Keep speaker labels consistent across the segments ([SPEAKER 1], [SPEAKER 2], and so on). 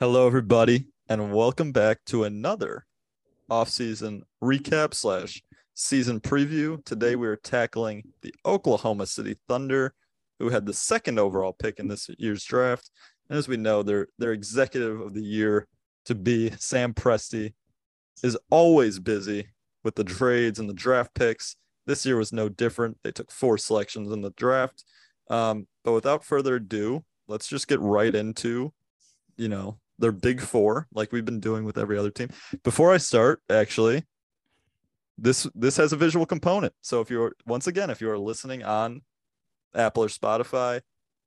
[SPEAKER 1] Hello, everybody, and welcome back to another off-season recap slash season preview. Today, we are tackling the Oklahoma City Thunder, who had the second overall pick in this year's draft. And as we know, their their executive of the year to be Sam Presti is always busy with the trades and the draft picks. This year was no different. They took four selections in the draft. Um, but without further ado, let's just get right into, you know, their big four, like we've been doing with every other team. Before I start, actually, this this has a visual component. So if you're once again, if you are listening on Apple or Spotify,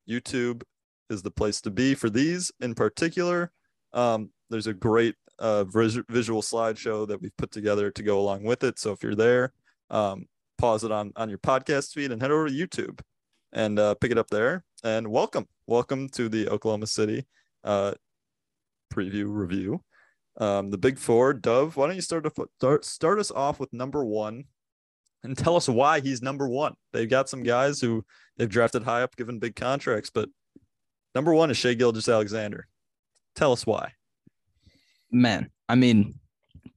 [SPEAKER 1] YouTube is the place to be for these in particular. Um, there's a great uh, visual slideshow that we've put together to go along with it. So if you're there, um, pause it on on your podcast feed and head over to YouTube and uh, pick it up there. And welcome, welcome to the Oklahoma City uh, preview review. Um, the Big Four, Dove. Why don't you start to start start us off with number one, and tell us why he's number one. They've got some guys who they've drafted high up, given big contracts, but number one is Shai Gilgeous-Alexander. Tell us why.
[SPEAKER 2] Man, I mean,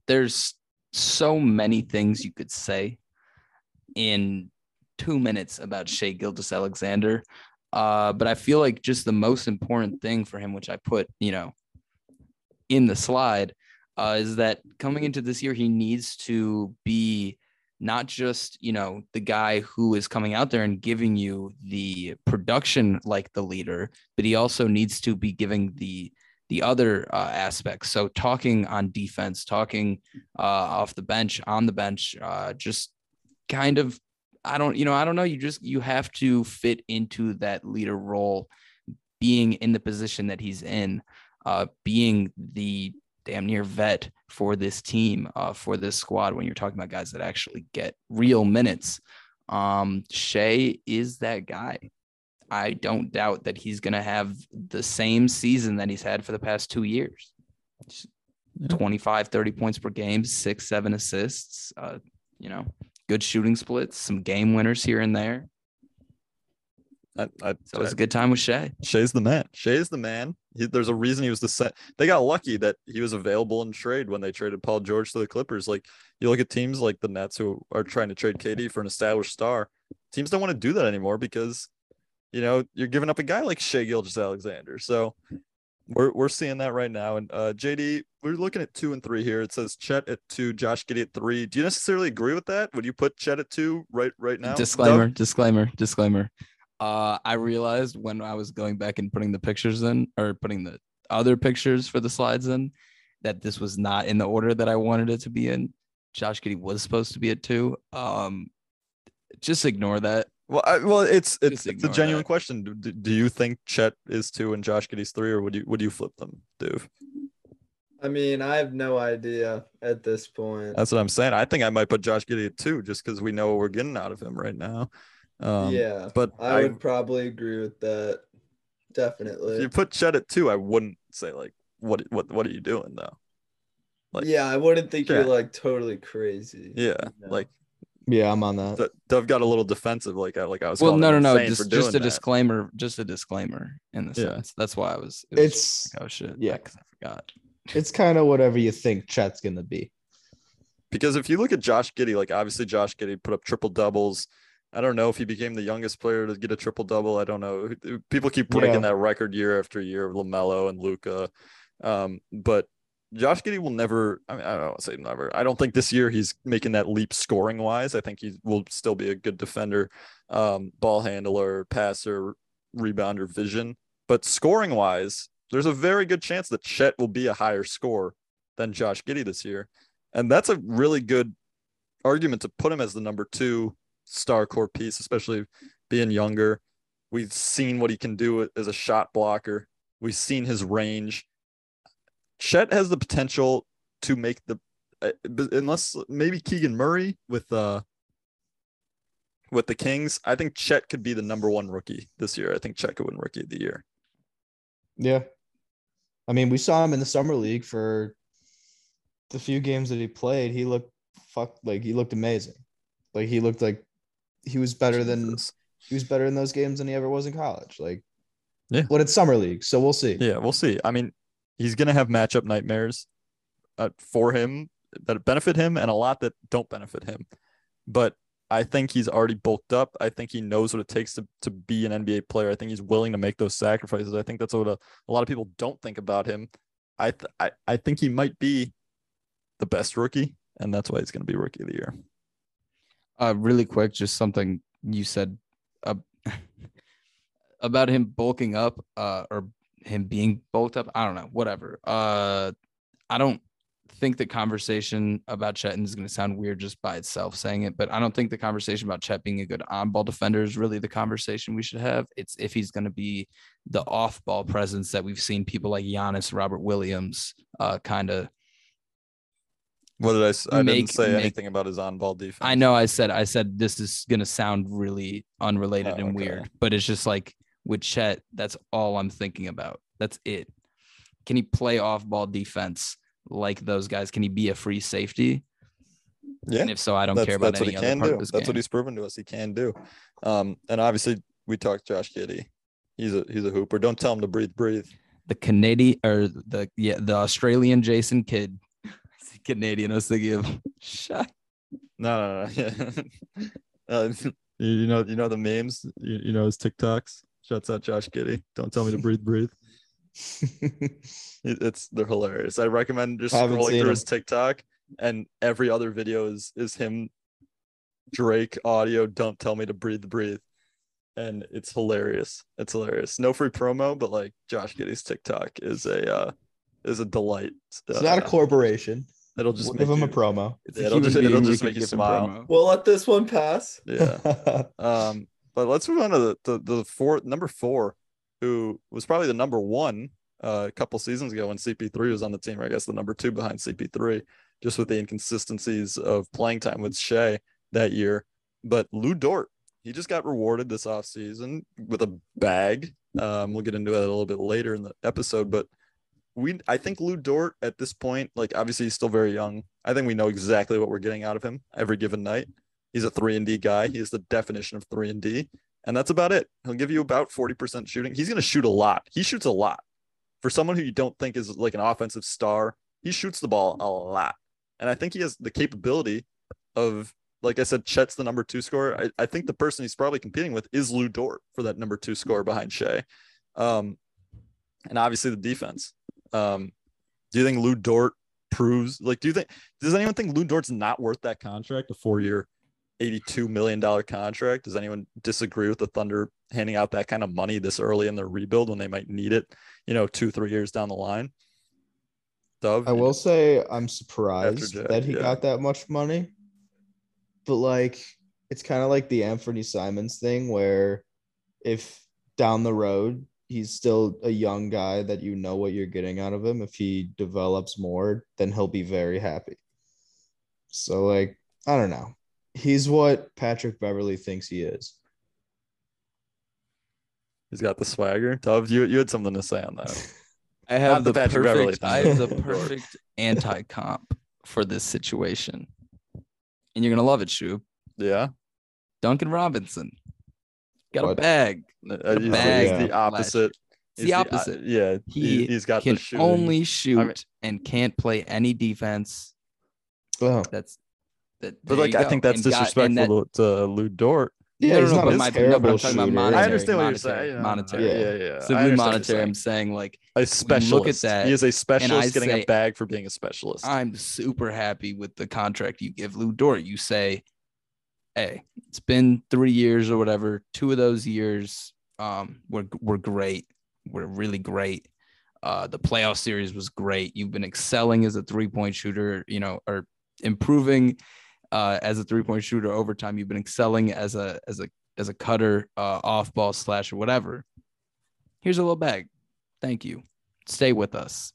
[SPEAKER 2] there's so many things you could say in two minutes about Shai Gilgeous-Alexander. Uh, but I feel like just the most important thing for him, which I put, you know, in the slide, uh, is that coming into this year, he needs to be not just, you know, the guy who is coming out there and giving you the production like the leader, but he also needs to be giving the the other uh, aspects. So talking on defense, talking uh, off the bench, on the bench, uh, just kind of I don't, you know, I don't know. You just you have to fit into that leader role, being in the position that he's in, uh, being the damn near vet for this team, uh, for this squad. When you're talking about guys that actually get real minutes, um, Shai is that guy. I don't doubt that he's going to have the same season that he's had for the past two years. 25, 30 points per game, six, seven assists. Uh, you know, good shooting splits, some game winners here and there.
[SPEAKER 1] I, I,
[SPEAKER 2] so it's a good time with Shai.
[SPEAKER 1] Shai's the man. Shai's the man. He, there's a reason he was the set. They got lucky that he was available in trade when they traded Paul George to the Clippers. Like you look at teams like the Nets who are trying to trade KD for an established star. Teams don't want to do that anymore because, you know, you're giving up a guy like Shai Gilgeous-Alexander. So we're we're seeing that right now. And uh, JD, we're looking at two and three here. It says Chet at two, Josh Giddey at three. Do you necessarily agree with that? Would you put Chet at two right right now?
[SPEAKER 2] Disclaimer, disclaimer, disclaimer. Uh, I realized when I was going back and putting the pictures in or putting the other pictures for the slides in that this was not in the order that I wanted it to be in. Josh Giddey was supposed to be at two. Um, just ignore that.
[SPEAKER 1] Well, I, well, it's it's, it's a genuine that. question. Do, do you think Chet is two and Josh Giddey's three, or would you would you flip them, Duve?
[SPEAKER 3] I mean, I have no idea at this point.
[SPEAKER 1] That's what I'm saying. I think I might put Josh Giddey at two, just because we know what we're getting out of him right now.
[SPEAKER 3] Um, yeah, but I, I would probably agree with that. Definitely.
[SPEAKER 1] If you put Chet at two, I wouldn't say like, what what what are you doing though?
[SPEAKER 3] Like, yeah, I wouldn't think Chet. you're like totally crazy.
[SPEAKER 1] Yeah, you know? like
[SPEAKER 4] yeah, I'm on that.
[SPEAKER 1] Dove got a little defensive, like I like I was.
[SPEAKER 2] Well, no, no, no. Just, just a that. disclaimer. Just a disclaimer in the yeah. sense. That's why I was.
[SPEAKER 4] It was it's
[SPEAKER 2] like, oh shit.
[SPEAKER 4] Yeah,
[SPEAKER 2] because I forgot.
[SPEAKER 4] It's kind of whatever you think Chet's gonna be.
[SPEAKER 1] Because if you look at Josh Giddey, like obviously Josh Giddey put up triple doubles. I don't know if he became the youngest player to get a triple double. I don't know. People keep breaking yeah. that record year after year of LaMelo and Luka. Um, but Josh Giddey will never. I mean, I don't say never. I don't think this year he's making that leap scoring wise. I think he will still be a good defender, um, ball handler, passer, rebounder, vision. But scoring wise, there's a very good chance that Chet will be a higher score than Josh Giddey this year, and that's a really good argument to put him as the number two star core piece, especially being younger. We've seen what he can do as a shot blocker. We've seen his range Chet has the potential to make the uh, unless maybe Keegan Murray with uh with the Kings. I think Chet could be the number one rookie this year. I think Chet could win rookie of the year.
[SPEAKER 4] Yeah. I mean, we saw him in the summer league for the few games that he played. He looked fuck like he looked amazing. Like he looked like he was better than he was better in those games than he ever was in college. Like
[SPEAKER 1] Yeah.
[SPEAKER 4] But it's summer league, so we'll see.
[SPEAKER 1] Yeah, we'll see. I mean, he's gonna have matchup nightmares uh, for him that benefit him and a lot that don't benefit him. But I think he's already bulked up. I think he knows what it takes to, to be an NBA player. I think he's willing to make those sacrifices. I think that's what a, a lot of people don't think about him. I, th- I I think he might be the best rookie, and that's why he's going to be rookie of the year.
[SPEAKER 2] Uh, really quick, just something you said uh, about him bulking up, uh, or him being bulked up. I don't know, whatever. Uh, I don't think the conversation about Chet is going to sound weird just by itself saying it, but I don't think the conversation about Chet being a good on-ball defender is really the conversation we should have. It's if he's going to be the off-ball presence that we've seen people like Giannis, Robert Williams, uh, kind of.
[SPEAKER 1] What did I? Say? I make, didn't say make, anything about his on-ball defense.
[SPEAKER 2] I know. I said. I said this is going to sound really unrelated oh, and okay. weird, but it's just like with Chet. That's all I'm thinking about. That's it. Can he play off-ball defense? like those guys? Can he be a free safety?
[SPEAKER 1] Yeah.
[SPEAKER 2] And if so, I don't care about
[SPEAKER 1] that's
[SPEAKER 2] any
[SPEAKER 1] what he can
[SPEAKER 2] do.
[SPEAKER 1] That's
[SPEAKER 2] game.
[SPEAKER 1] what he's proven to us. He can do. Um, and obviously we talked Josh Giddey. He's a he's a hooper. Don't tell him to breathe, breathe.
[SPEAKER 2] The Canadian or the yeah the Australian Jason Kidd. Canadian. I was thinking of shut.
[SPEAKER 1] No, no, no. Yeah. uh, you know, you know the memes. You, you know his TikToks. Shuts out Josh Giddey. Don't tell me to breathe, breathe. it's they're hilarious. I recommend just scrolling through him. his TikTok, and every other video is is him, Drake audio. Don't tell me to breathe, breathe, and it's hilarious. It's hilarious. No free promo, but like Josh Giddey's TikTok is a uh, is a delight.
[SPEAKER 4] It's uh, not a corporation.
[SPEAKER 1] It'll just
[SPEAKER 4] we'll give him you, a promo.
[SPEAKER 1] Yeah, it'll just, it'll just make you smile.
[SPEAKER 3] We'll let this one pass.
[SPEAKER 1] Yeah. um, but let's move on to the the, the number four who was probably the number one uh, a couple seasons ago when CP3 was on the team, I guess the number two behind CP3, just with the inconsistencies of playing time with Shai that year. But Lou Dort, he just got rewarded this offseason with a bag. Um, we'll get into it a little bit later in the episode, but we I think Lou Dort at this point, like obviously he's still very young. I think we know exactly what we're getting out of him every given night. He's a three and D guy. He is the definition of three and D. And that's about it. He'll give you about 40% shooting. He's going to shoot a lot. He shoots a lot. For someone who you don't think is like an offensive star, he shoots the ball a lot. And I think he has the capability of, like I said, Chet's the number two scorer. I, I think the person he's probably competing with is Lou Dort for that number two scorer behind Shai. Um, and obviously the defense. Um, do you think Lu Dort proves like do you think does anyone think Lu Dort's not worth that contract, a four year $82 million contract. Does anyone disagree with the Thunder handing out that kind of money this early in their rebuild when they might need it, you know, two, three years down the line?
[SPEAKER 4] Dove, I will say I'm surprised Jack, that he yeah. got that much money. But like it's kind of like the Anthony Simons thing where if down the road he's still a young guy that you know what you're getting out of him, if he develops more, then he'll be very happy. So like I don't know he's what Patrick Beverley thinks he is.
[SPEAKER 1] He's got the swagger. Tubbs, you you had something to say on that.
[SPEAKER 2] I have the, the perfect. I have the perfect anti comp for this situation, and you're gonna love it, Shu.
[SPEAKER 1] Yeah.
[SPEAKER 2] Duncan Robinson got what? a bag.
[SPEAKER 1] Uh, a bag. Yeah. the opposite.
[SPEAKER 2] It's the opposite.
[SPEAKER 1] The, uh, yeah,
[SPEAKER 2] he,
[SPEAKER 1] he's got
[SPEAKER 2] can only shoot I mean, and can't play any defense.
[SPEAKER 4] Well,
[SPEAKER 2] that's that,
[SPEAKER 1] but like, I think that's and disrespectful got, that, to Lou Dort.
[SPEAKER 4] Yeah, no, he's no, not a my, terrible no, shooter.
[SPEAKER 1] Monetary, I understand what monetary, you're saying.
[SPEAKER 2] Monetary,
[SPEAKER 1] yeah, yeah, yeah.
[SPEAKER 2] Simply monetary. I'm saying like
[SPEAKER 1] a specialist. Look at that. He is a specialist getting say, a bag for being a specialist.
[SPEAKER 2] I'm super happy with the contract you give Lou Dort. You say, "Hey, it's been three years or whatever. Two of those years, um, were were great. Were really great. Uh, the playoff series was great. You've been excelling as a three point shooter. You know, or improving." Uh, as a three point shooter over time. You've been excelling as a as a as a cutter, uh, off ball slash or whatever. Here's a little bag. Thank you. Stay with us.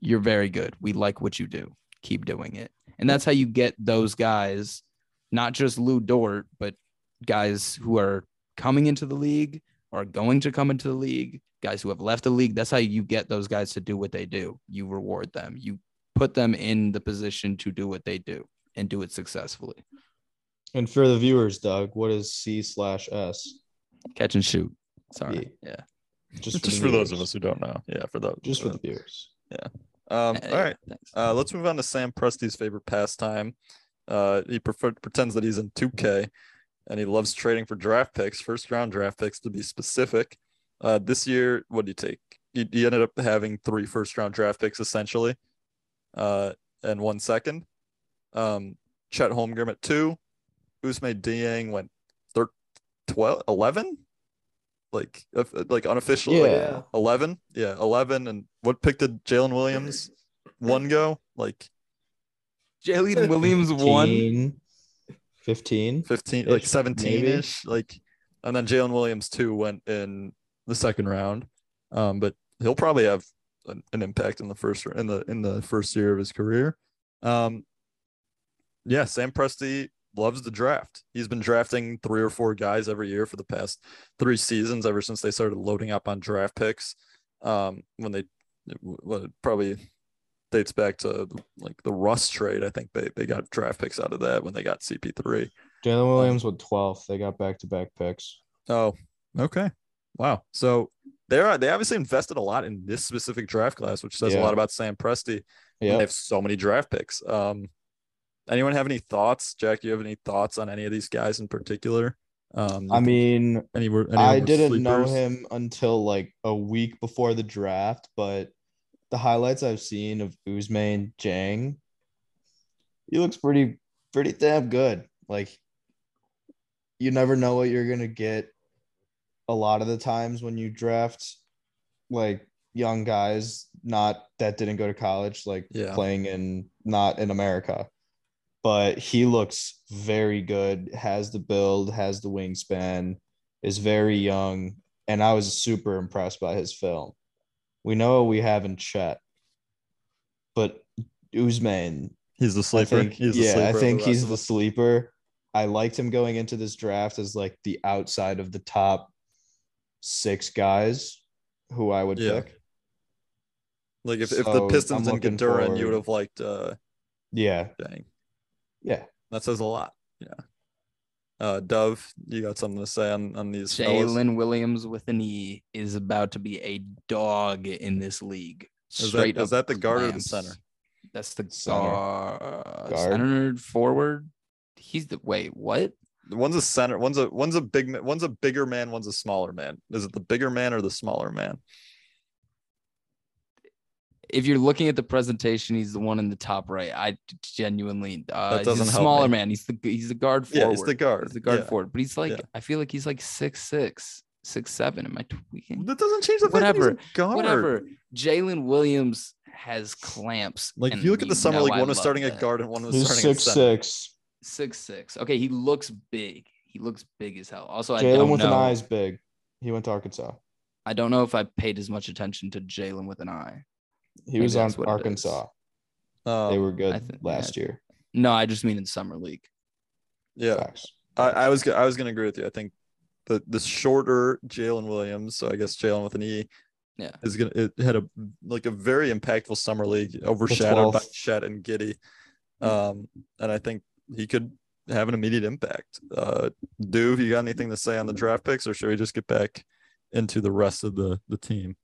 [SPEAKER 2] You're very good. We like what you do. Keep doing it. And that's how you get those guys, not just Lou Dort, but guys who are coming into the league are going to come into the league, guys who have left the league. That's how you get those guys to do what they do. You reward them. You put them in the position to do what they do and do it successfully.
[SPEAKER 4] And for the viewers, Doug, what is C slash S?
[SPEAKER 2] Catch and shoot. Sorry. Yeah.
[SPEAKER 1] Just for, just for those of us who don't know. Yeah, for those.
[SPEAKER 4] Just for the viewers.
[SPEAKER 1] Yeah. Um, all right. Uh, let's move on to Sam Presti's favorite pastime. Uh, he prefer- pretends that he's in 2K and he loves trading for draft picks, first round draft picks to be specific. Uh, this year, what did you take? He, he, ended up having three first round draft picks essentially, uh, and one second. Um, Chet Holmgren at two. Usme Dieng went thir- 12, 11? Like, like unofficially,
[SPEAKER 3] yeah.
[SPEAKER 1] Like 11. Yeah, 11. And what picked did Jalen Williams one go? Like,
[SPEAKER 2] Jalen Williams one.
[SPEAKER 4] 15
[SPEAKER 1] 15 like 17 ish like and then Jalen Williams too went in the second round um but he'll probably have an, an, impact in the first in the in the first year of his career um yeah Sam Presti loves the draft he's been drafting three or four guys every year for the past three seasons ever since they started loading up on draft picks um when they well, probably dates back to like the Russ trade. I think they, they got draft picks out of that when they got CP3.
[SPEAKER 4] Jalen Williams with 12th. They got back to back picks.
[SPEAKER 1] Oh, okay. Wow. So they're they obviously invested a lot in this specific draft class, which says yeah. a lot about Sam Presti. Yeah. They have so many draft picks. Um anyone have any thoughts? Jack, do you have any thoughts on any of these guys in particular?
[SPEAKER 4] Um, I mean, any, any I didn't sleepers? know him until like a week before the draft, but the highlights I've seen of Ousmane Dieng, he looks pretty pretty damn good. Like you never know what you're gonna get a lot of the times when you draft like young guys not that didn't go to college like yeah. playing in not in america but he looks very good has the build has the wingspan is very young and i was super impressed by his film we know we have in Chet, but Ousmane.
[SPEAKER 1] He's the sleeper.
[SPEAKER 4] I think,
[SPEAKER 1] he's
[SPEAKER 4] yeah, sleeper I think the he's the sleeper. I liked him going into this draft as like the outside of the top six guys who I would yeah. pick.
[SPEAKER 1] Like if, so if the Pistons didn't get Duren, you would have liked uh
[SPEAKER 4] yeah.
[SPEAKER 1] Dieng.
[SPEAKER 4] Yeah.
[SPEAKER 1] That says a lot. Yeah. Uh, Dove, you got something to say on, on these?
[SPEAKER 2] Jalen Williams with an E is about to be a dog in this league.
[SPEAKER 1] Straight is that, is that the guard clamps. or the center?
[SPEAKER 2] That's the center. Uh, guard. center forward. He's the wait. What?
[SPEAKER 1] One's a center. One's a one's a big. One's a bigger man. One's a smaller man. Is it the bigger man or the smaller man?
[SPEAKER 2] If you're looking at the presentation, he's the one in the top right. I genuinely uh that doesn't he's a smaller man. He's the he's the guard forward.
[SPEAKER 1] Yeah, he's the guard.
[SPEAKER 2] He's the guard yeah. forward. But he's like yeah. I feel like he's like six six, six seven. Am I tweaking?
[SPEAKER 1] That doesn't change the
[SPEAKER 2] whatever.
[SPEAKER 1] guard.
[SPEAKER 2] Whatever. Jalen Williams has clamps.
[SPEAKER 1] Like if you look at the summer league, one was starting that. at guard and one was
[SPEAKER 4] he's
[SPEAKER 1] starting
[SPEAKER 4] six, at center. Six
[SPEAKER 2] six six. Okay, he looks big. He looks big as hell. Also,
[SPEAKER 4] Jalen with
[SPEAKER 2] know.
[SPEAKER 4] an eye is big. He went to Arkansas.
[SPEAKER 2] I don't know if I paid as much attention to Jalen with an eye.
[SPEAKER 4] He was on Arkansas. Um, they were good th- last yeah. year.
[SPEAKER 2] No, I just mean in summer league.
[SPEAKER 1] Yeah, I, I, was I was gonna agree with you. I think the the shorter Jalen Williams, so I guess Jalen with an E,
[SPEAKER 2] yeah,
[SPEAKER 1] is gonna it had a like a very impactful summer league, overshadowed by Chet and Giddey, um, and I think he could have an immediate impact. Uh, Do you got anything to say on the draft picks, or should we just get back into the rest of the the team?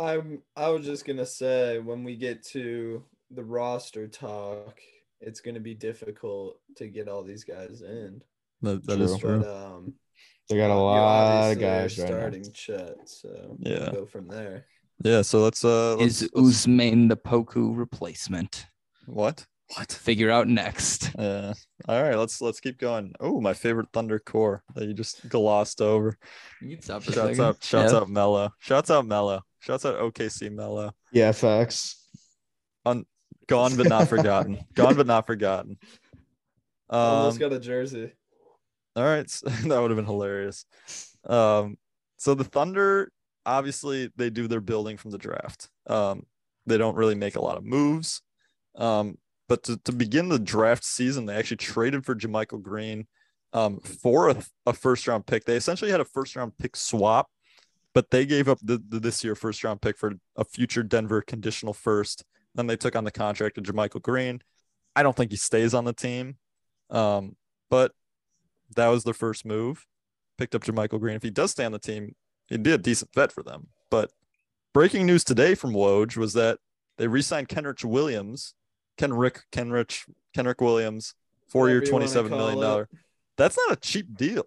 [SPEAKER 3] I'm I was just gonna say when we get to the roster talk, it's gonna be difficult to get all these guys in.
[SPEAKER 1] That, that is true.
[SPEAKER 3] But, um,
[SPEAKER 4] they got a lot of guys
[SPEAKER 3] starting right Chet, so
[SPEAKER 1] yeah,
[SPEAKER 3] we'll go from there.
[SPEAKER 1] Yeah, so let's uh
[SPEAKER 2] let's, is Ousmane the Poku replacement?
[SPEAKER 1] What?
[SPEAKER 2] What? Figure out next.
[SPEAKER 1] Yeah. All right. Let's let's keep going. Oh, my favorite Thunder core that you just glossed over.
[SPEAKER 2] Shouts
[SPEAKER 1] out, shouts out Melo. Shouts out Melo. Shouts out OKC Melo.
[SPEAKER 4] Yeah, facts.
[SPEAKER 1] On gone but not forgotten. gone but not forgotten.
[SPEAKER 3] Um, Almost got a jersey.
[SPEAKER 1] All right, so, that would have been hilarious. Um, so the Thunder, obviously, they do their building from the draft. Um, they don't really make a lot of moves. Um, but to, to begin the draft season, they actually traded for JaMychal Green um, for a, a first round pick. They essentially had a first round pick swap, but they gave up the, the this year first round pick for a future Denver conditional first. Then they took on the contract of JaMychal Green. I don't think he stays on the team, um, but that was their first move. Picked up JaMychal Green. If he does stay on the team, he'd be a decent vet for them. But breaking news today from Woj was that they re-signed Kenrich Williams, Kenrick Kenrich Kenrick Williams, four year, twenty seven million dollar. That's not a cheap deal.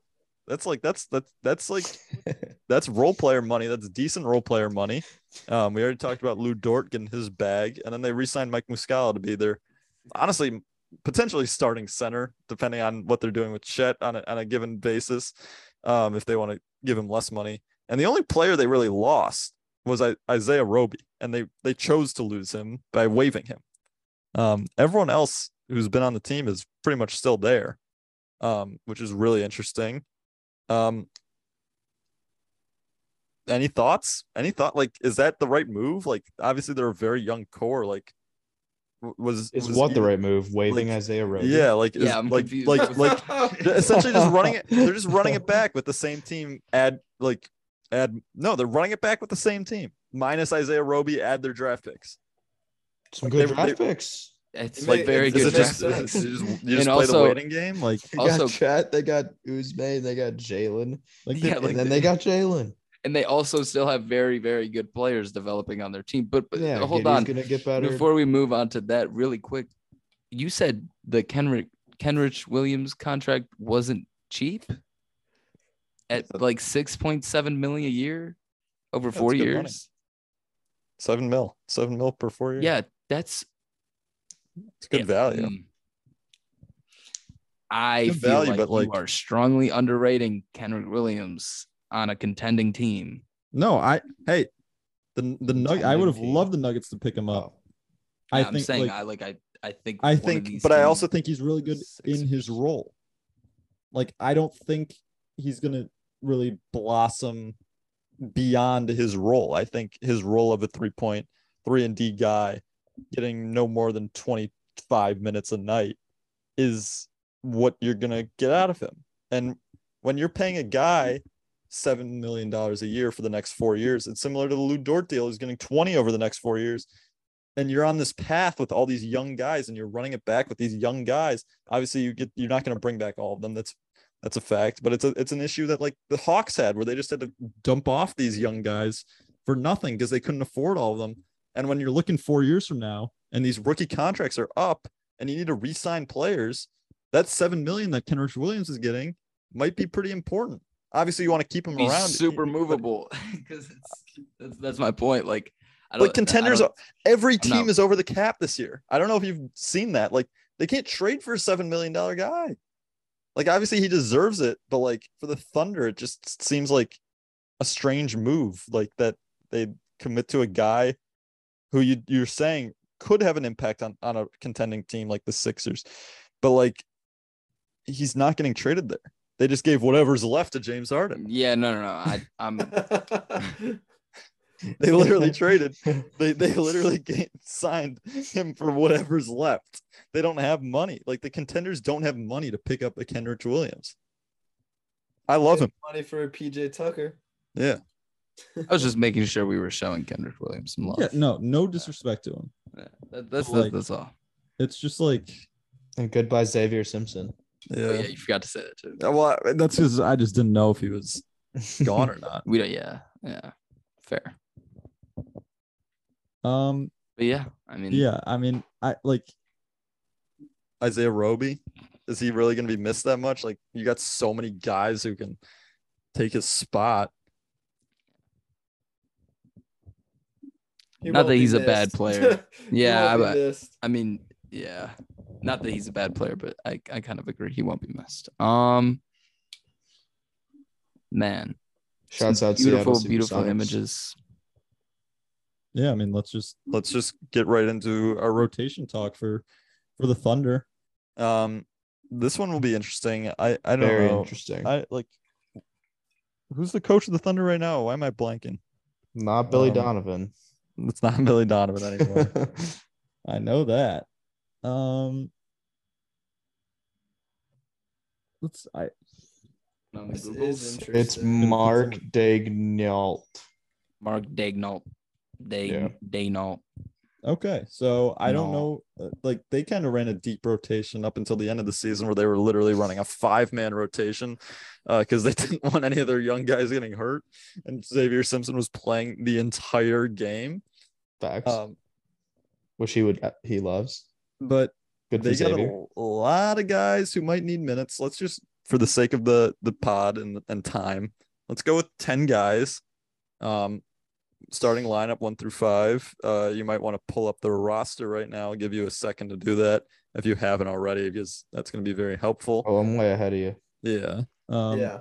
[SPEAKER 1] That's like that's that's that's like that's role player money. That's decent role player money. Um, we already talked about Lou Dort getting his bag, and then they re-signed Mike Muscala to be their honestly potentially starting center, depending on what they're doing with Chet on a, on a given basis. Um, if they want to give him less money, and the only player they really lost was Isaiah Roby, and they they chose to lose him by waiving him. Um, everyone else who's been on the team is pretty much still there, um, which is really interesting. Um, any thoughts? Any thought? Like, is that the right move? Like, obviously they're a very young core. Like, was
[SPEAKER 4] is
[SPEAKER 1] was
[SPEAKER 4] what the right move? Waving like, Isaiah Roby.
[SPEAKER 1] Yeah, like yeah, I'm like confused. like like essentially just running it. They're just running it back with the same team. Add like add no, they're running it back with the same team minus Isaiah Roby. Add their draft picks.
[SPEAKER 4] Some good they, draft they, picks.
[SPEAKER 2] It's like very good.
[SPEAKER 1] Just, you just, you just play also, the waiting game. Like
[SPEAKER 4] they also, got Chet, they got Uzme, they got Jalen. Like, yeah, like and then they, they got Jalen
[SPEAKER 2] and they also still have very very good players developing on their team. But, but yeah, hold on,
[SPEAKER 4] gonna get better.
[SPEAKER 2] Before we move on to that, really quick, you said the Kenrich Kenrich Williams contract wasn't cheap at like six point seven million a year over that's four years. Money.
[SPEAKER 1] Seven mil, seven mil per four years.
[SPEAKER 2] Yeah, that's
[SPEAKER 1] it's good value. Um,
[SPEAKER 2] I good feel value, like, but like you are strongly underrating Kenrich Williams on a contending team.
[SPEAKER 5] No, I hey, the the nug I would have loved the Nuggets to pick him up.
[SPEAKER 2] Yeah, I am saying like, I like I I think
[SPEAKER 5] I think, but I also think he's really good in his role. Like I don't think he's gonna really blossom beyond his role. I think his role of a three point three and D guy, getting no more than twenty five minutes a night, is what you're gonna get out of him. And when you're paying a guy seven million dollars a year for the next four years. It's similar to the Lu Dort deal. He's getting 20 over the next four years. And you're on this path with all these young guys and you're running it back with these young guys. Obviously, you get you're not going to bring back all of them. That's that's a fact. But it's a it's an issue that like the Hawks had where they just had to dump off these young guys for nothing because they couldn't afford all of them. And when you're looking four years from now and these rookie contracts are up and you need to re-sign players, that seven million that Kenrich Williams is getting might be pretty important obviously you want to keep him
[SPEAKER 2] He's
[SPEAKER 5] around.
[SPEAKER 2] Super movable because that's, that's my point. Like,
[SPEAKER 1] I don't, like contenders, every team is over the cap this year. I don't know if you've seen that. Like, they can't trade for a seven million dollar guy. Like, obviously he deserves it, but like for the Thunder, it just seems like a strange move. Like that they commit to a guy who you you're saying could have an impact on on a contending team like the Sixers, but like he's not getting traded there. They just gave whatever's left to James Harden.
[SPEAKER 2] Yeah, no, no, no. I, I'm.
[SPEAKER 1] they literally traded. They they literally signed him for whatever's left. They don't have money. Like the contenders don't have money to pick up a Kenrich Williams. I love him.
[SPEAKER 3] Money for a PJ Tucker.
[SPEAKER 1] Yeah.
[SPEAKER 2] I was just making sure we were showing Kendrick Williams some love.
[SPEAKER 5] Yeah, no, no disrespect to him.
[SPEAKER 2] Yeah, that, that's like, that's all.
[SPEAKER 5] It's just like
[SPEAKER 4] and goodbye Xavier Simpson.
[SPEAKER 2] Yeah. Oh, yeah, you forgot to say that too.
[SPEAKER 5] Well, that's because I just didn't know if he was gone or not.
[SPEAKER 2] We don't. Yeah, yeah, fair.
[SPEAKER 5] Um.
[SPEAKER 2] But yeah, I mean.
[SPEAKER 5] Yeah, I mean, I like
[SPEAKER 1] Isaiah Roby. Is he really going to be missed that much? Like, you got so many guys who can take his spot.
[SPEAKER 2] He Not that he's missed. a bad player. yeah, but I mean, yeah. Not that he's a bad player, but I, I kind of agree he won't be missed. Um, man,
[SPEAKER 4] shouts out
[SPEAKER 2] beautiful, beautiful images.
[SPEAKER 5] Yeah, I mean, let's just let's just get right into our rotation talk for for the Thunder.
[SPEAKER 1] Um, this one will be interesting. I I don't Very know.
[SPEAKER 4] interesting.
[SPEAKER 1] I like. Who's the coach of the Thunder right now? Why am I blanking?
[SPEAKER 4] Not Billy um, Donovan.
[SPEAKER 1] It's not Billy Donovan anymore.
[SPEAKER 5] I know that. Um, let's. I.
[SPEAKER 4] It's Mark Daigneault.
[SPEAKER 2] Mark Daigneault. Day yeah. Daigneault.
[SPEAKER 1] Okay, so I don't know. Uh, like they kind of ran a deep rotation up until the end of the season, where they were literally running a five-man rotation because uh, they didn't want any of their young guys getting hurt, and Xavier Simpson was playing the entire game.
[SPEAKER 4] Facts. Um, Which he would he loves.
[SPEAKER 1] But Good they got a, a lot of guys who might need minutes. Let's just, for the sake of the the pod and and time, let's go with ten guys. Um, starting lineup one through five. Uh, you might want to pull up the roster right now. I'll give you a second to do that if you haven't already, because that's going to be very helpful.
[SPEAKER 4] Oh, I'm way ahead of you.
[SPEAKER 1] Yeah.
[SPEAKER 3] Um, yeah.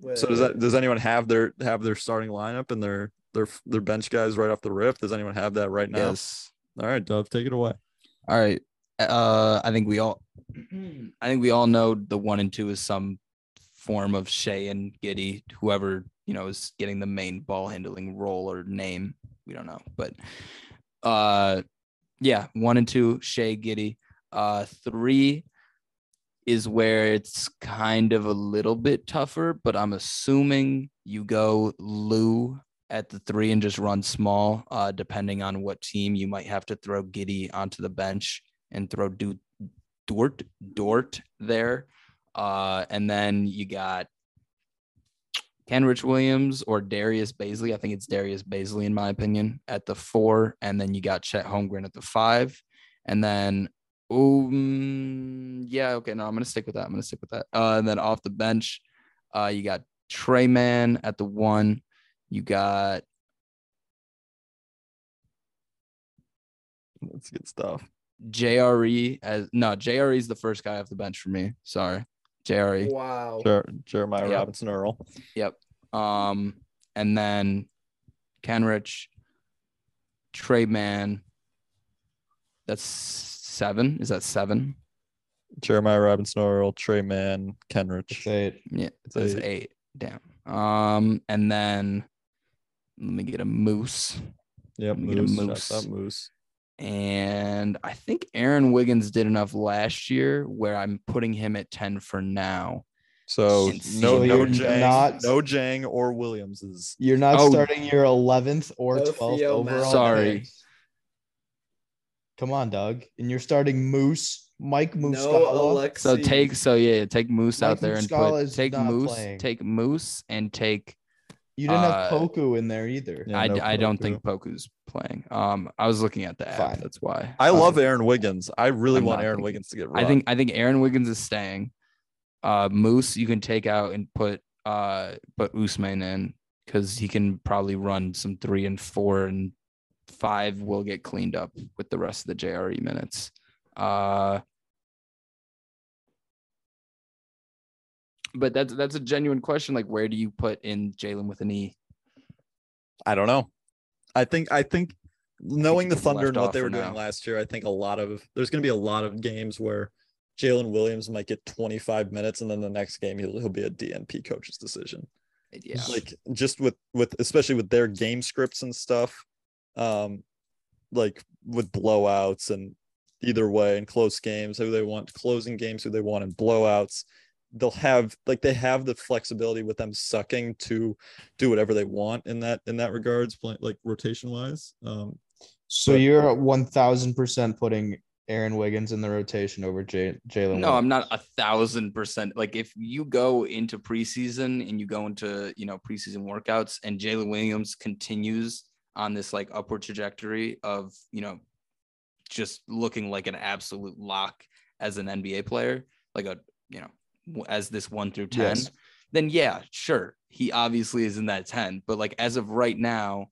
[SPEAKER 1] Way so does that does anyone have their have their starting lineup and their their their bench guys right off the rip? Does anyone have that right now?
[SPEAKER 2] Yes.
[SPEAKER 1] All right, Dove, take it away.
[SPEAKER 2] All right. Uh, I think we all, I think we all know the one and two is some form of Shai and Giddey, whoever you know is getting the main ball handling role or name. We don't know, but uh, yeah, one and two, Shai Giddey. Uh, three is where it's kind of a little bit tougher, but I'm assuming you go Lou at the three and just run small. Uh, depending on what team, you might have to throw Giddey onto the bench and throw du- Dort Dort there. Uh, and then you got Kenrich Williams or Darius Bazley. I think it's Darius Bazley in my opinion at the four, and then you got Chet Holmgren at the five, and then um yeah okay no I'm gonna stick with that I'm gonna stick with that. Uh, and then off the bench, uh, you got Tre Mann at the one, you got.
[SPEAKER 1] That's good stuff.
[SPEAKER 2] JRE as no JRE is the first guy off the bench for me. Sorry. Jerry.
[SPEAKER 3] Wow.
[SPEAKER 1] Jer- Jeremiah yep. Robinson Earl.
[SPEAKER 2] Yep. Um, and then Kenrich, Tre Mann. That's seven. Is that seven?
[SPEAKER 1] Jeremiah Robinson Earl, Tre Mann, Kenrich.
[SPEAKER 4] It's eight.
[SPEAKER 2] Yeah, it's eight. eight. Damn. Um, and then let me get a moose.
[SPEAKER 1] Yep, moose. Get a moose. moose.
[SPEAKER 2] And I think Aaron Wiggins did enough last year where I'm putting him at 10 for now.
[SPEAKER 1] So no, no Dieng, not, no Dieng or Williams is.
[SPEAKER 4] You're not oh, starting your 11th or 12th overall.
[SPEAKER 2] Sorry.
[SPEAKER 4] Come on, Doug. And you're starting Moose, Mike Moose. No,
[SPEAKER 2] so take so yeah, take Moose Mike out there and put take Moose, playing. take Moose and take
[SPEAKER 4] you didn't have uh, Poku in there either.
[SPEAKER 2] Yeah, I, no I don't think Poku's playing. Um, I was looking at the app. Fine. That's why.
[SPEAKER 1] I love Aaron Wiggins. I really I'm want Aaron thinking. Wiggins to get. Run.
[SPEAKER 2] I think I think Aaron Wiggins is staying. Uh, Moose you can take out and put uh put Ousmane in because he can probably run some three and four and five will get cleaned up with the rest of the JRE minutes. Uh, but that's that's a genuine question. Like, where do you put in Jalen with an E?
[SPEAKER 1] I don't know. I think I think knowing the Thunder and what they were doing now. last year, I think a lot of there's going to be a lot of games where Jalen Williams might get 25 minutes, and then the next game he'll he'll be a DNP coach's decision.
[SPEAKER 2] Yeah,
[SPEAKER 1] like just with with especially with their game scripts and stuff, um, like with blowouts and either way in close games, who they want closing games, who they want in blowouts they'll have like they have the flexibility with them sucking to do whatever they want in that in that regards like rotation wise um
[SPEAKER 4] so but, you're 1000% putting Aaron Wiggins in the rotation over J- Jalen.
[SPEAKER 2] No, I'm not a thousand percent. Like if you go into preseason and you go into you know preseason workouts and Jalen Williams continues on this like upward trajectory of you know just looking like an absolute lock as an NBA player, like a you know as this one through 10, yes. then yeah, sure. He obviously is in that 10. But like as of right now,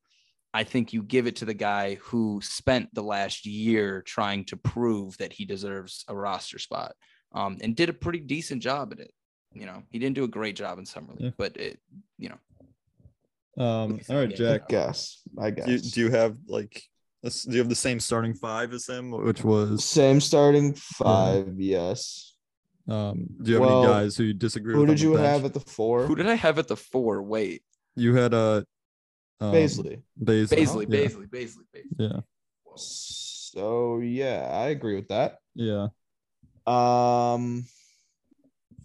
[SPEAKER 2] I think you give it to the guy who spent the last year trying to prove that he deserves a roster spot um, and did a pretty decent job at it. You know, he didn't do a great job in summer league, yeah. but it, you know.
[SPEAKER 1] Um, all right, Jack.
[SPEAKER 4] I guess. I guess.
[SPEAKER 1] Do, do you have like do you have the same starting five as him, which was
[SPEAKER 4] same starting five? Yeah. Yes.
[SPEAKER 1] Um, do you have well, any guys who you disagree
[SPEAKER 4] who
[SPEAKER 1] with?
[SPEAKER 4] Who did you have at the four?
[SPEAKER 2] Who did I have at the four? Wait.
[SPEAKER 1] You had a
[SPEAKER 4] uh, um, Bazley.
[SPEAKER 2] Bazley. Bazley, yeah.
[SPEAKER 1] Yeah.
[SPEAKER 4] So yeah, I agree with that.
[SPEAKER 1] Yeah.
[SPEAKER 4] Um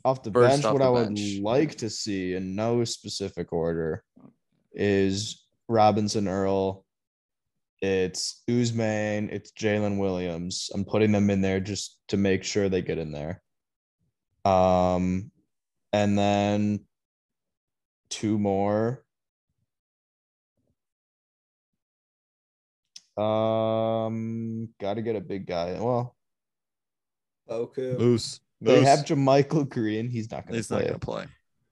[SPEAKER 4] off the First bench, off what the I bench. would like to see in no specific order is Robinson Earl, it's Ousmane, it's Jalen Williams. I'm putting them in there just to make sure they get in there. Um, and then two more. Um, got to get a big guy. Well,
[SPEAKER 3] Poku.
[SPEAKER 1] Moose.
[SPEAKER 4] They have JaMychal Green. He's not going to
[SPEAKER 1] He's
[SPEAKER 4] play.
[SPEAKER 1] not going to play.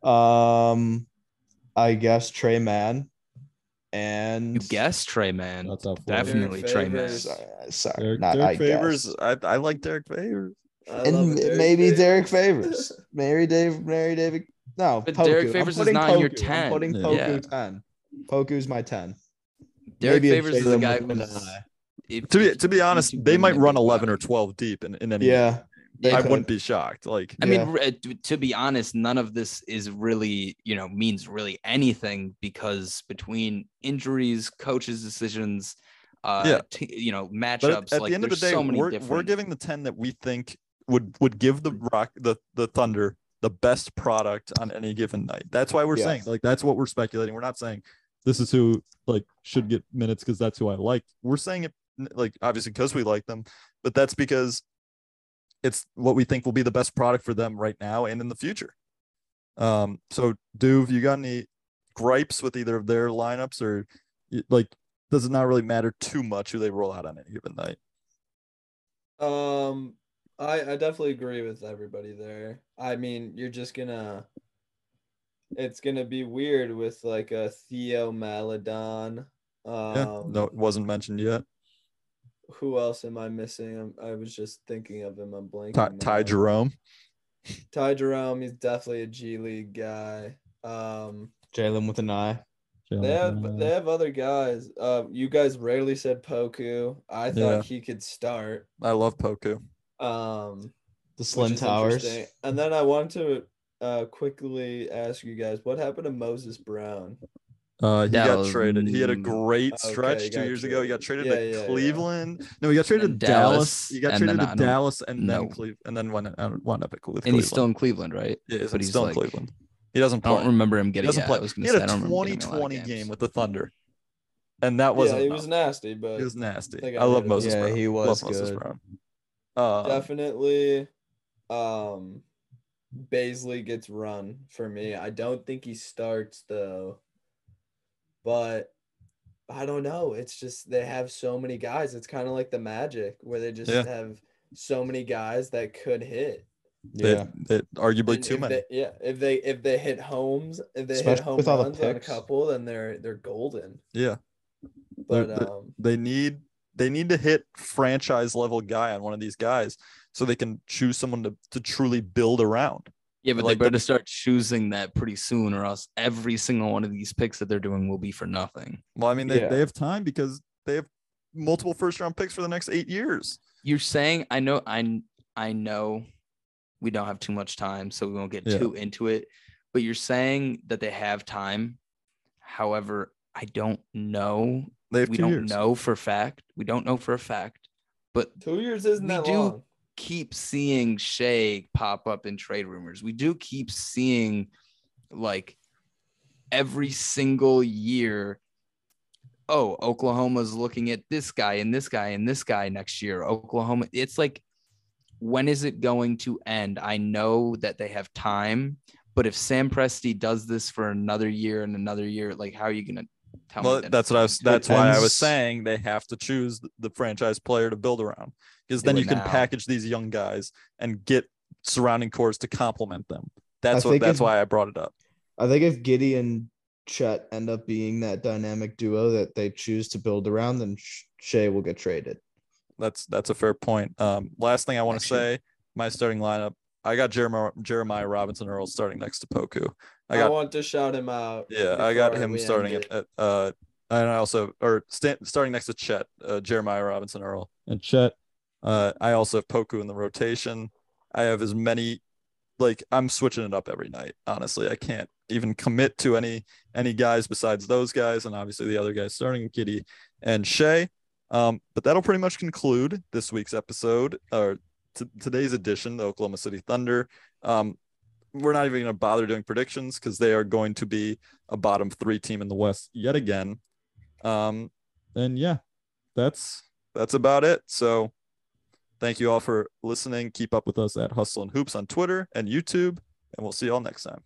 [SPEAKER 4] Um, I guess Tre Mann. And
[SPEAKER 2] You guess Tre Mann.
[SPEAKER 5] That's up
[SPEAKER 2] Definitely
[SPEAKER 3] Derek
[SPEAKER 2] Tre Mann.
[SPEAKER 4] Sorry, sorry
[SPEAKER 5] Derek-
[SPEAKER 4] not
[SPEAKER 1] Derek
[SPEAKER 4] I
[SPEAKER 1] Favors.
[SPEAKER 4] guess.
[SPEAKER 1] I, I like Derek Favors.
[SPEAKER 3] I
[SPEAKER 4] and
[SPEAKER 3] Derek
[SPEAKER 4] maybe
[SPEAKER 3] Favors.
[SPEAKER 4] Derek Favors. Mary Dave, Mary David. No,
[SPEAKER 2] But
[SPEAKER 4] Poku.
[SPEAKER 2] Derek Favors is
[SPEAKER 4] putting
[SPEAKER 2] not in your 10.
[SPEAKER 4] I'm putting Poku
[SPEAKER 2] Yeah.
[SPEAKER 4] 10. Poku's my 10.
[SPEAKER 2] Derek
[SPEAKER 4] Maybe
[SPEAKER 2] Favors is the guy
[SPEAKER 4] with an
[SPEAKER 2] who's.
[SPEAKER 4] eye.
[SPEAKER 2] if-
[SPEAKER 1] To be to be honest, they might run eleven or twelve deep in, in any.
[SPEAKER 4] Yeah. they
[SPEAKER 1] I
[SPEAKER 4] could.
[SPEAKER 1] wouldn't be shocked. Like
[SPEAKER 2] I mean,
[SPEAKER 4] Yeah.
[SPEAKER 2] r- uh, to be honest, none of this is really, you know, means really anything because between injuries, coaches' decisions, uh,
[SPEAKER 1] Yeah.
[SPEAKER 2] t- you know,
[SPEAKER 1] But
[SPEAKER 2] matchups.
[SPEAKER 1] at, at
[SPEAKER 2] like,
[SPEAKER 1] the end of the day,
[SPEAKER 2] so many
[SPEAKER 1] we're,
[SPEAKER 2] different.
[SPEAKER 1] we're giving the 10 that we think would would give the rock the, the thunder the best product on any given night. That's why we're
[SPEAKER 4] Yeah.
[SPEAKER 1] saying like that's what we're speculating. We're not saying this is who like should get minutes because that's who I like. We're saying it like obviously because we like them, but that's because it's what we think will be the best product for them right now and in the future. Um, so Duve, you got any gripes with either of their lineups or like does it not really matter too much who they roll out on any given night?
[SPEAKER 3] Um, I I definitely agree with everybody there. I mean, you're just gonna. It's gonna be weird with like a Theo Maledon. Um,
[SPEAKER 1] Yeah, no, it wasn't mentioned yet.
[SPEAKER 3] Who else am I missing? I'm, I was just thinking of him. I'm blanking.
[SPEAKER 1] Ty, Ty. Jerome.
[SPEAKER 3] Ty Jerome. He's definitely a G League guy. Um,
[SPEAKER 4] Jalen with an eye.
[SPEAKER 3] they have they have other guys. Uh, you guys rarely said Poku. I thought
[SPEAKER 1] Yeah.
[SPEAKER 3] he could start.
[SPEAKER 1] I love Poku.
[SPEAKER 3] Um,
[SPEAKER 4] The
[SPEAKER 3] which
[SPEAKER 4] Slim Towers.
[SPEAKER 3] And then I want to uh quickly ask you guys what happened to Moses Brown?
[SPEAKER 1] Uh, he
[SPEAKER 2] That
[SPEAKER 1] got
[SPEAKER 2] was-
[SPEAKER 1] traded. He had a great stretch
[SPEAKER 3] he
[SPEAKER 1] two
[SPEAKER 3] got
[SPEAKER 1] years ago. He got
[SPEAKER 3] traded.
[SPEAKER 1] traded
[SPEAKER 3] Yeah,
[SPEAKER 1] to
[SPEAKER 3] yeah, yeah.
[SPEAKER 1] Cleveland. No, he got traded to Dallas.
[SPEAKER 2] Dallas,
[SPEAKER 1] He got traded to Dallas and then
[SPEAKER 2] know.
[SPEAKER 1] Cleveland, and then went uh, wound up at Cleveland.
[SPEAKER 2] and he's still in Cleveland, right?
[SPEAKER 1] yeah,
[SPEAKER 2] but he's
[SPEAKER 1] still
[SPEAKER 2] like-
[SPEAKER 1] in Cleveland. He doesn't
[SPEAKER 2] I don't remember him getting.
[SPEAKER 1] He
[SPEAKER 2] getting.
[SPEAKER 1] doesn't
[SPEAKER 2] Yeah,
[SPEAKER 1] play.
[SPEAKER 2] I was
[SPEAKER 1] He
[SPEAKER 2] gonna say I
[SPEAKER 1] had a
[SPEAKER 2] don't remember getting a
[SPEAKER 1] 2020
[SPEAKER 2] games.
[SPEAKER 1] game with the Thunder, and that wasn't.
[SPEAKER 3] yeah, he
[SPEAKER 1] enough.
[SPEAKER 3] was nasty, but
[SPEAKER 1] He was nasty. I,
[SPEAKER 3] I
[SPEAKER 1] love Moses
[SPEAKER 4] it. Yeah,
[SPEAKER 1] Brown.
[SPEAKER 4] he
[SPEAKER 1] Love
[SPEAKER 4] was
[SPEAKER 1] Moses
[SPEAKER 4] good.
[SPEAKER 1] Brown. Uh,
[SPEAKER 3] definitely um Bazley gets run for me. I don't think he starts though. But I don't know. It's just they have so many guys. It's kind of like the Magic where they just
[SPEAKER 1] Yeah.
[SPEAKER 3] have so many guys that could hit.
[SPEAKER 4] Yeah.
[SPEAKER 1] That, that arguably
[SPEAKER 3] And
[SPEAKER 1] too
[SPEAKER 3] if
[SPEAKER 1] many.
[SPEAKER 3] They, yeah, if they if they hit homes, if they hit
[SPEAKER 4] Especially
[SPEAKER 3] home
[SPEAKER 4] with all the
[SPEAKER 3] runs on a couple, then they're they're golden.
[SPEAKER 1] yeah.
[SPEAKER 3] But
[SPEAKER 1] They're-
[SPEAKER 3] um,
[SPEAKER 1] they need they need to hit franchise level guy on one of these guys so they can choose someone to, to truly build around.
[SPEAKER 2] Yeah, but
[SPEAKER 1] Like
[SPEAKER 2] they
[SPEAKER 1] the-
[SPEAKER 2] better start choosing that pretty soon, or else every single one of these picks that they're doing will be for nothing.
[SPEAKER 1] Well, I mean, they,
[SPEAKER 4] Yeah.
[SPEAKER 1] they have time because they have multiple first round picks for the next eight years.
[SPEAKER 2] You're saying I know I I know we don't have too much time, so we won't get
[SPEAKER 1] Yeah.
[SPEAKER 2] too into it. But you're saying that they have time. However, I don't know.
[SPEAKER 1] They have
[SPEAKER 2] We
[SPEAKER 1] two
[SPEAKER 2] don't
[SPEAKER 1] years.
[SPEAKER 2] know for fact. We don't know for a fact. But
[SPEAKER 3] two years isn't that
[SPEAKER 2] we
[SPEAKER 3] that
[SPEAKER 2] do
[SPEAKER 3] long.
[SPEAKER 2] keep seeing Shai pop up in trade rumors. We do keep seeing like every single year. Oh, Oklahoma's looking at this guy and this guy and this guy next year. Oklahoma, it's like, when is it going to end? I know that they have time, but if Sam Presti does this for another year and another year, like, how are you gonna tell
[SPEAKER 1] Well,
[SPEAKER 2] me?
[SPEAKER 1] that's what I was. That's why I was saying they have to choose the- the franchise player to build around because then you can
[SPEAKER 2] now.
[SPEAKER 1] package these young guys and get surrounding cores to complement them. That's
[SPEAKER 4] I
[SPEAKER 1] what. That's
[SPEAKER 4] if-
[SPEAKER 1] why I brought it up.
[SPEAKER 4] I think if Giddey and Chet end up being that dynamic duo that they choose to build around, then Sh- Shai will get traded.
[SPEAKER 1] That's that's a fair point. Um, last thing I want to say, my starting lineup. I got Jeremiah Jeremiah Robinson Earl starting next to Poku. I
[SPEAKER 3] I, want to shout him out.
[SPEAKER 1] Yeah, I got him starting
[SPEAKER 3] it.
[SPEAKER 1] at, at uh, and I also or sta- starting next to Chet, uh, Jeremiah Robinson Earl.
[SPEAKER 5] and Chet.
[SPEAKER 1] Uh, I also have Poku in the rotation. I have as many, like I'm switching it up every night. Honestly, I can't even commit to any any guys besides those guys, and obviously the other guys starting Giddey and Shai. Um, but that'll pretty much conclude this week's episode or t- today's edition, the Oklahoma City Thunder. Um, we're not even going to bother doing predictions because they are going to be a bottom three team in the West yet again. Um,
[SPEAKER 5] And yeah,
[SPEAKER 1] that's that's about it. So thank you all for listening. Keep up with us at Hustle and Hoops on Twitter and YouTube, and we'll see you all next time.